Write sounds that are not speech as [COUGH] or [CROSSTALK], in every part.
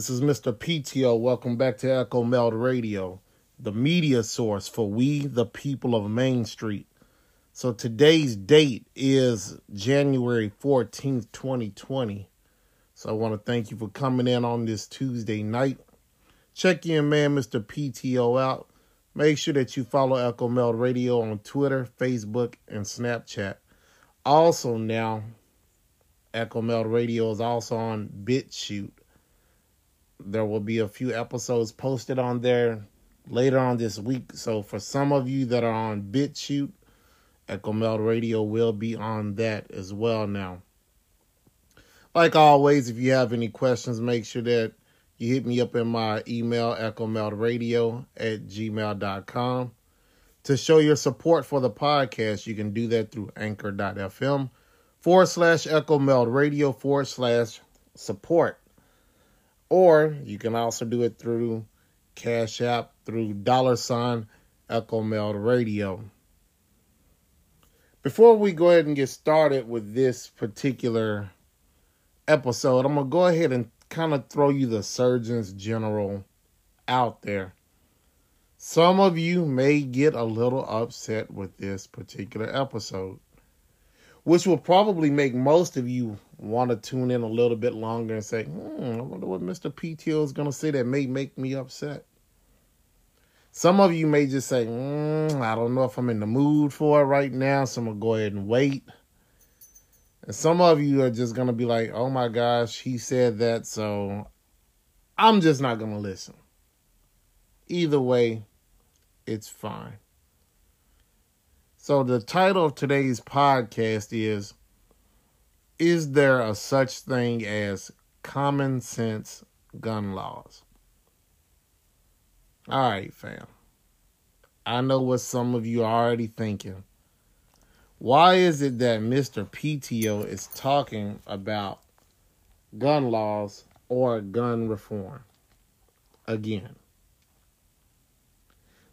This is Mr. PTO. Welcome back to Echo Meld Radio, the media source for we, the people of Main Street. So today's date is January 14th, 2020. So I want to thank you for coming in on this Tuesday night. Check in, man, Mr. PTO, out. Make sure that you follow Echo Meld Radio on Twitter, Facebook, and Snapchat. Also, now, Echo Meld Radio is also on BitChute. There will be a few episodes posted on there later on this week. So, for some of you that are on BitChute, Echo Meld Radio will be on that as well now. Like always, if you have any questions, make sure that you hit me up in my email, echomeldradio at gmail.com. To show your support for the podcast, you can do that through anchor.fm forward slash echo radio forward slash support. Or you can also do it through Cash App through dollar sign echo meld radio. Before we go ahead and get started with this particular episode, I'm going to go ahead and kind of throw you the Surgeons General out there. Some of you may get a little upset with this particular episode, which will probably make most of you want to tune in a little bit longer and say, hmm, I wonder what Mr. PTO is going to say that may make me upset. Some of you may just say, mm, I don't know if I'm in the mood for it right now, so I'm going to go ahead and wait. And some of you are just going to be like, oh my gosh, he said that, so I'm just not going to listen. Either way, it's fine. So, the title of today's podcast is Is there a such thing as common sense gun laws? All right, fam. I know what some of you are already thinking. Why is it that Mr. PTO is talking about gun laws or gun reform again?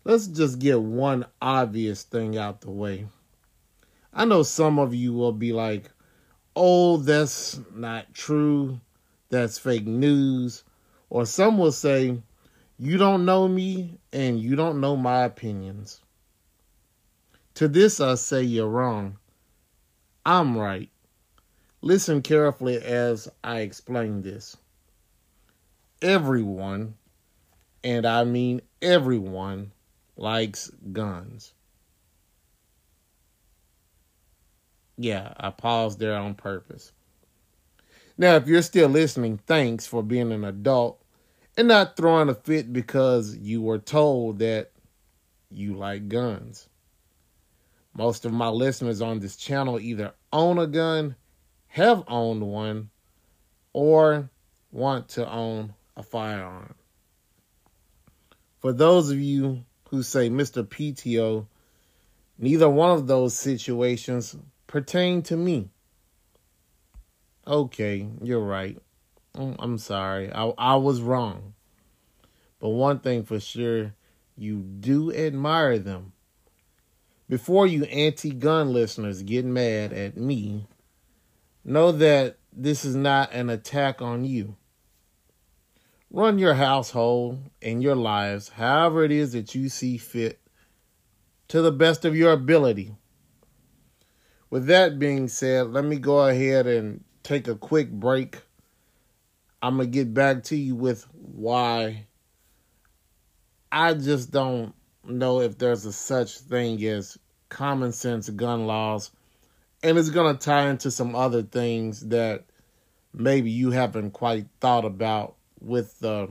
Let's just get one obvious thing out the way. I know some of you will be like, oh, that's not true. That's fake news. Or some will say, you don't know me and you don't know my opinions. To this I say you're wrong. I'm right. Listen carefully as I explain this. Everyone, and I mean everyone, likes guns. Yeah, I paused there on purpose. Now, if you're still listening, thanks for being an adult and not throwing a fit because you were told that you like guns. Most of my listeners on this channel either own a gun, have owned one, or want to own a firearm. For those of you who say, Mr. PTO, neither one of those situations pertain to me. Okay, you're right. Mm, I'm sorry. I, I was wrong. But one thing for sure, you do admire them. Before you anti gun listeners get mad at me, know that this is not an attack on you. Run your household and your lives however it is that you see fit to the best of your ability. With that being said, let me go ahead and take a quick break. I'm going to get back to you with why I just don't know if there's a such thing as common sense gun laws. And it's going to tie into some other things that maybe you haven't quite thought about with the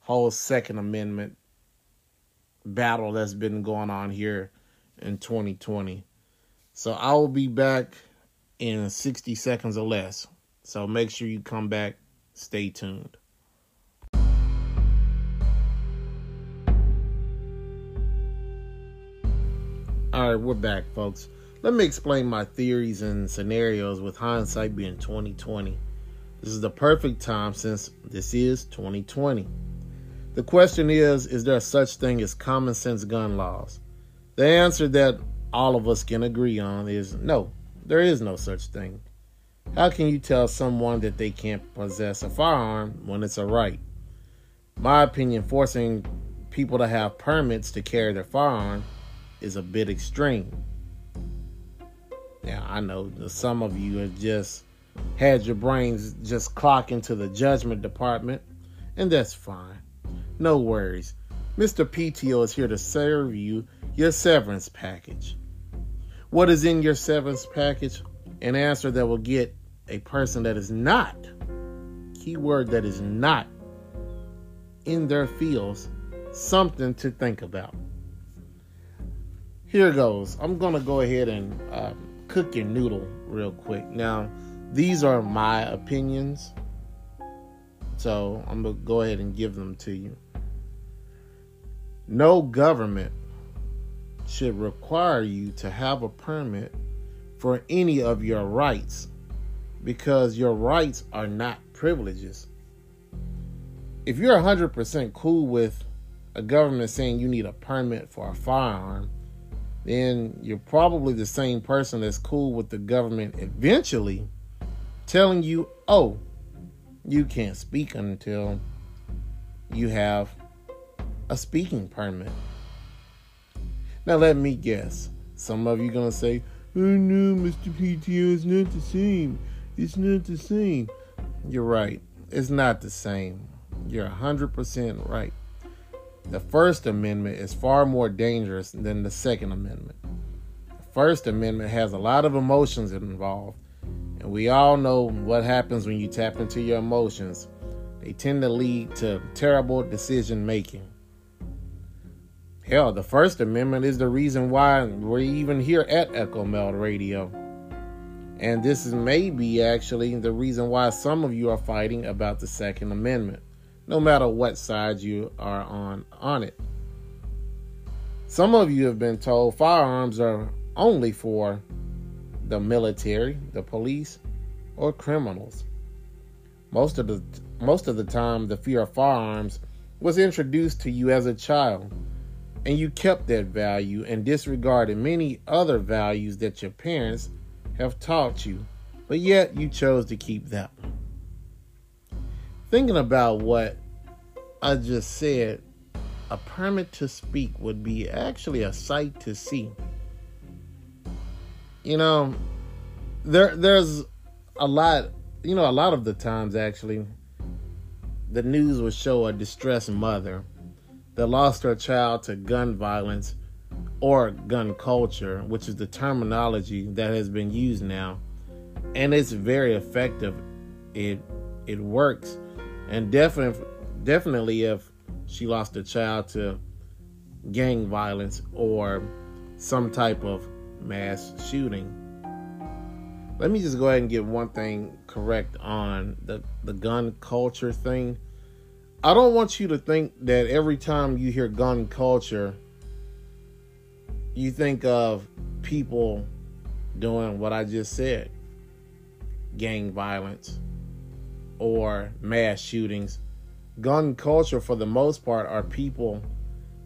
whole Second Amendment battle that's been going on here in 2020. So I will be back in 60 seconds or less. So make sure you come back. Stay tuned. All right, we're back, folks. Let me explain my theories and scenarios with hindsight being 2020. This is the perfect time since this is 2020. The question is Is there such thing as common sense gun laws? The answer that all of us can agree on is no, there is no such thing. How can you tell someone that they can't possess a firearm when it's a right? my opinion, forcing people to have permits to carry their firearm is a bit extreme. Now, I know some of you have just had your brains just clock into the judgment department, and that's fine. No worries. Mr. PTO is here to serve you your severance package. What is in your severance package? An answer that will get a person that is not, keyword that is not in their fields, something to think about. Here goes. I'm going to go ahead and uh, cook your noodle real quick. Now, these are my opinions. So I'm going to go ahead and give them to you. No government should require you to have a permit for any of your rights because your rights are not privileges. If you're 100% cool with a government saying you need a permit for a firearm, then you're probably the same person that's cool with the government eventually telling you, oh, you can't speak until you have a speaking permit. Now, let me guess. Some of you going to say, oh no, Mr. PTO, it's not the same. It's not the same. You're right. It's not the same. You're 100% right. The First Amendment is far more dangerous than the Second Amendment. The First Amendment has a lot of emotions involved, and we all know what happens when you tap into your emotions. They tend to lead to terrible decision making. Hell, the First Amendment is the reason why we're even here at Echo Meld Radio. And this is maybe actually the reason why some of you are fighting about the Second Amendment no matter what side you are on on it. Some of you have been told firearms are only for the military, the police, or criminals. Most of the most of the time the fear of firearms was introduced to you as a child and you kept that value and disregarded many other values that your parents have taught you, but yet you chose to keep them thinking about what I just said, a permit to speak would be actually a sight to see. You know, there there's a lot, you know, a lot of the times actually the news will show a distressed mother that lost her child to gun violence or gun culture, which is the terminology that has been used now. And it's very effective. It it works and definitely definitely if she lost a child to gang violence or some type of mass shooting. Let me just go ahead and get one thing correct on the, the gun culture thing. I don't want you to think that every time you hear gun culture, you think of people doing what I just said gang violence or mass shootings. Gun culture, for the most part, are people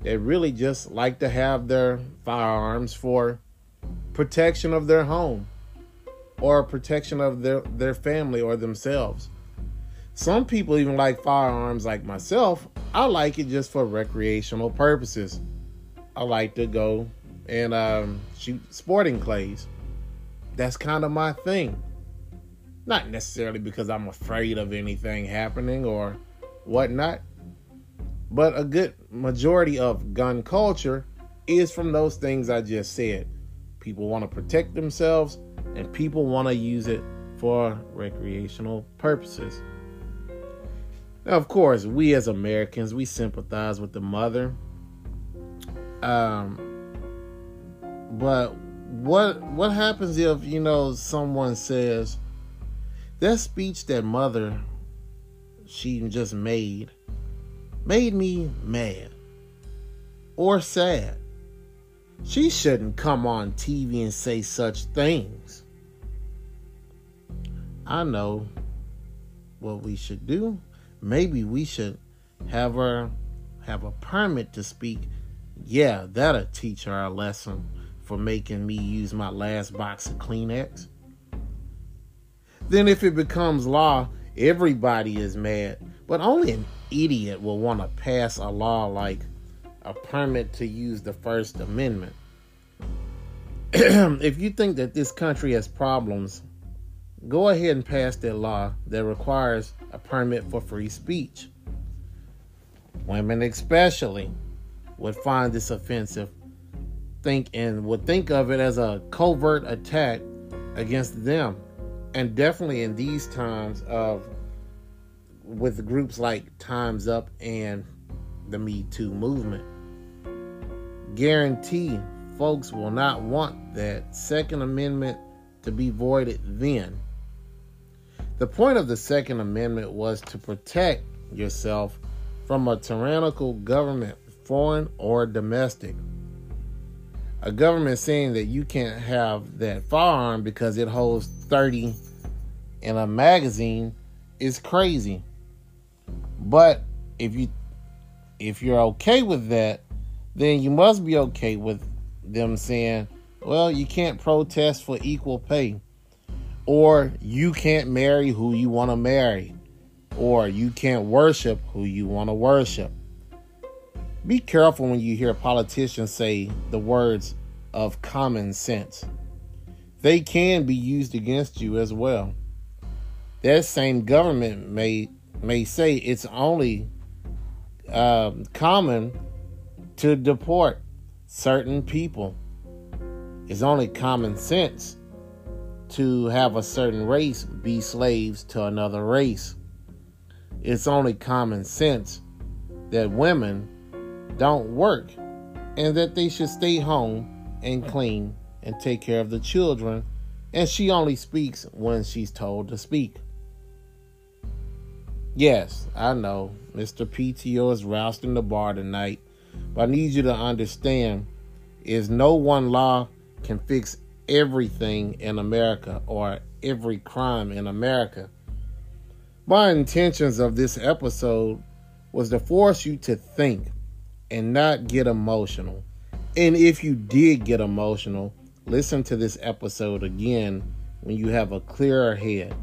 that really just like to have their firearms for protection of their home or protection of their, their family or themselves. Some people even like firearms, like myself. I like it just for recreational purposes. I like to go and um, shoot sporting clays. That's kind of my thing. Not necessarily because I'm afraid of anything happening or whatnot, but a good majority of gun culture is from those things I just said. People want to protect themselves and people want to use it for recreational purposes. Now, of course, we as Americans, we sympathize with the mother. Um, but what what happens if you know someone says, that speech that mother she just made made me mad or sad. She shouldn't come on TV and say such things. I know what we should do. Maybe we should have her have a permit to speak. Yeah, that'll teach her a lesson for making me use my last box of Kleenex. Then, if it becomes law, Everybody is mad, but only an idiot will want to pass a law like a permit to use the First Amendment. [CLEARS THROAT] if you think that this country has problems, go ahead and pass that law that requires a permit for free speech. Women, especially, would find this offensive, think and would think of it as a covert attack against them. And definitely in these times of with groups like Time's Up and the Me Too movement. Guarantee folks will not want that Second Amendment to be voided then. The point of the Second Amendment was to protect yourself from a tyrannical government, foreign or domestic. A government saying that you can't have that firearm because it holds 30 in a magazine is crazy. But if you if you're okay with that, then you must be okay with them saying, well, you can't protest for equal pay. Or you can't marry who you want to marry. Or you can't worship who you want to worship. Be careful when you hear politicians say the words of common sense. They can be used against you as well. That same government may may say it's only um, common to deport certain people. It's only common sense to have a certain race be slaves to another race. It's only common sense that women don't work and that they should stay home and clean and take care of the children. And she only speaks when she's told to speak. Yes, I know Mr. PTO is rousting the bar tonight, but I need you to understand is no one law can fix everything in America or every crime in America. My intentions of this episode was to force you to think and not get emotional. And if you did get emotional, listen to this episode again when you have a clearer head.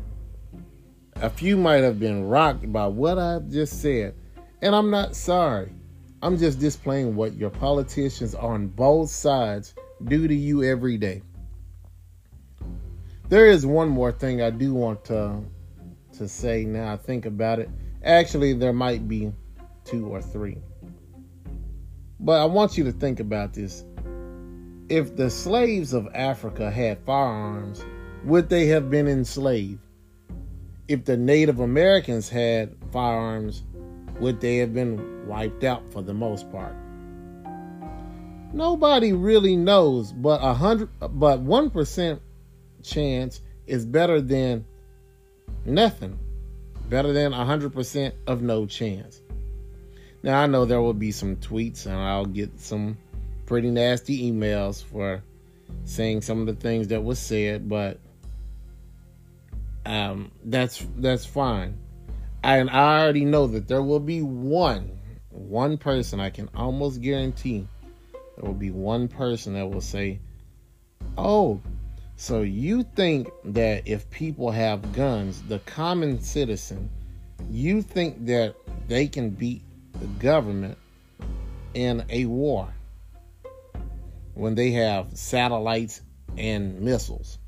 A few might have been rocked by what I've just said, and I'm not sorry. I'm just displaying what your politicians on both sides do to you every day. There is one more thing I do want to to say now I think about it. Actually, there might be two or three. But I want you to think about this. If the slaves of Africa had firearms, would they have been enslaved? if the Native Americans had firearms, would they have been wiped out for the most part? Nobody really knows, but a hundred, but one percent chance is better than nothing. Better than a hundred percent of no chance. Now I know there will be some tweets, and I'll get some pretty nasty emails for saying some of the things that was said, but um, that's that's fine. And I already know that there will be one, one person. I can almost guarantee there will be one person that will say, "Oh, so you think that if people have guns, the common citizen, you think that they can beat the government in a war when they have satellites and missiles?"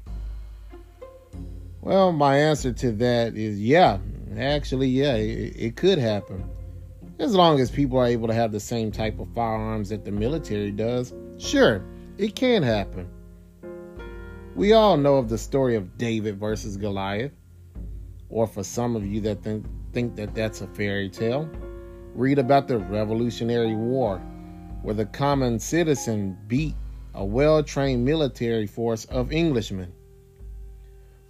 Well, my answer to that is yeah. Actually, yeah, it, it, could happen. As long as people are able to have the same type of firearms that the military does, sure, it can happen. We all know of the story of David versus Goliath. Or for some of you that think, think that that's a fairy tale, read about the Revolutionary War, where the common citizen beat a well trained military force of Englishmen.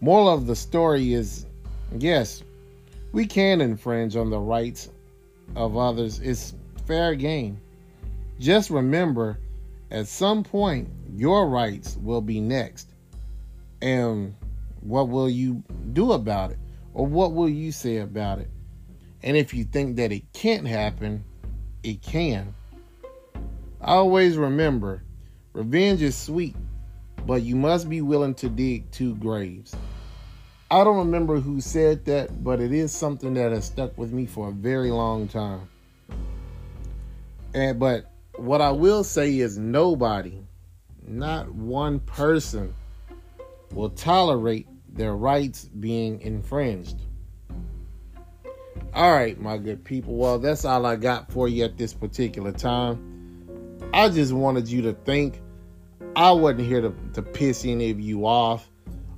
Moral of the story is yes, we can infringe on the rights of others. It's fair game. Just remember, at some point, your rights will be next. And what will you do about it? Or what will you say about it? And if you think that it can't happen, it can. Always remember, revenge is sweet, but you must be willing to dig two graves. I don't remember who said that, but it is something that has stuck with me for a very long time. And but what I will say is nobody, not one person, will tolerate their rights being infringed. All right, my good people. Well, that's all I got for you at this particular time. I just wanted you to think. I wasn't here to, to piss any of you off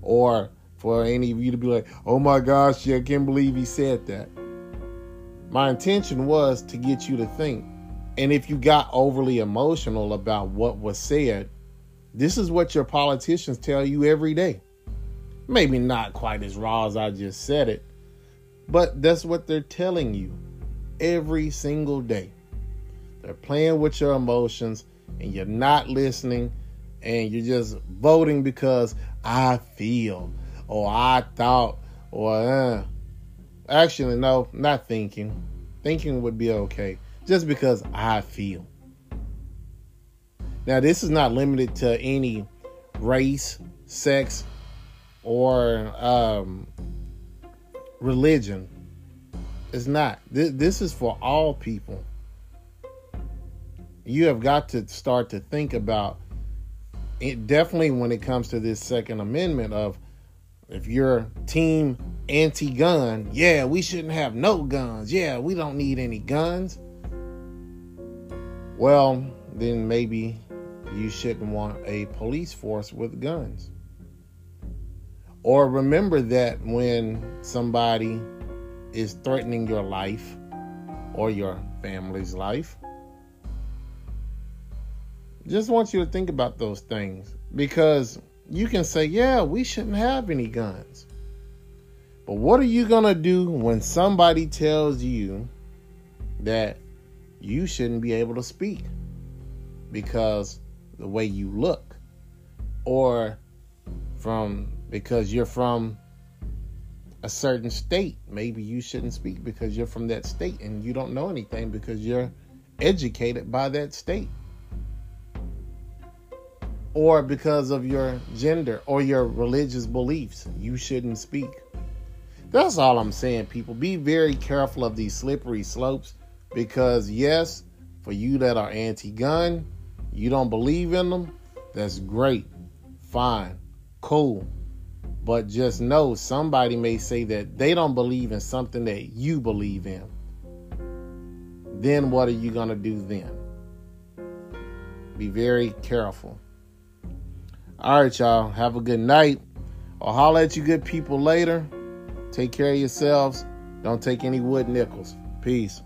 or for any of you to be like, oh my gosh, I can't believe he said that. My intention was to get you to think. And if you got overly emotional about what was said, this is what your politicians tell you every day. Maybe not quite as raw as I just said it, but that's what they're telling you every single day. They're playing with your emotions and you're not listening and you're just voting because I feel or I thought or uh. actually no, not thinking. Thinking would be okay just because I feel. Now, this is not limited to any race, sex, or um, religion. It's not. This, this is for all people. You have got to start to think about it definitely when it comes to this Second Amendment of if you're team anti gun, yeah, we shouldn't have no guns. Yeah, we don't need any guns. Well, then maybe you shouldn't want a police force with guns. Or remember that when somebody is threatening your life or your family's life, just want you to think about those things because you can say, yeah, we shouldn't have any guns. But what are you going to do when somebody tells you that you shouldn't be able to speak because the way you look or from because you're from a certain state. Maybe you shouldn't speak because you're from that state and you don't know anything because you're educated by that state. Or because of your gender or your religious beliefs, you shouldn't speak. That's all I'm saying, people. Be very careful of these slippery slopes because, yes, for you that are anti gun, you don't believe in them, that's great. Fine. Cool. But just know somebody may say that they don't believe in something that you believe in. Then what are you going to do then? Be very careful. All right, y'all. Have a good night. I'll holler at you good people later. Take care of yourselves. Don't take any wood nickels. Peace.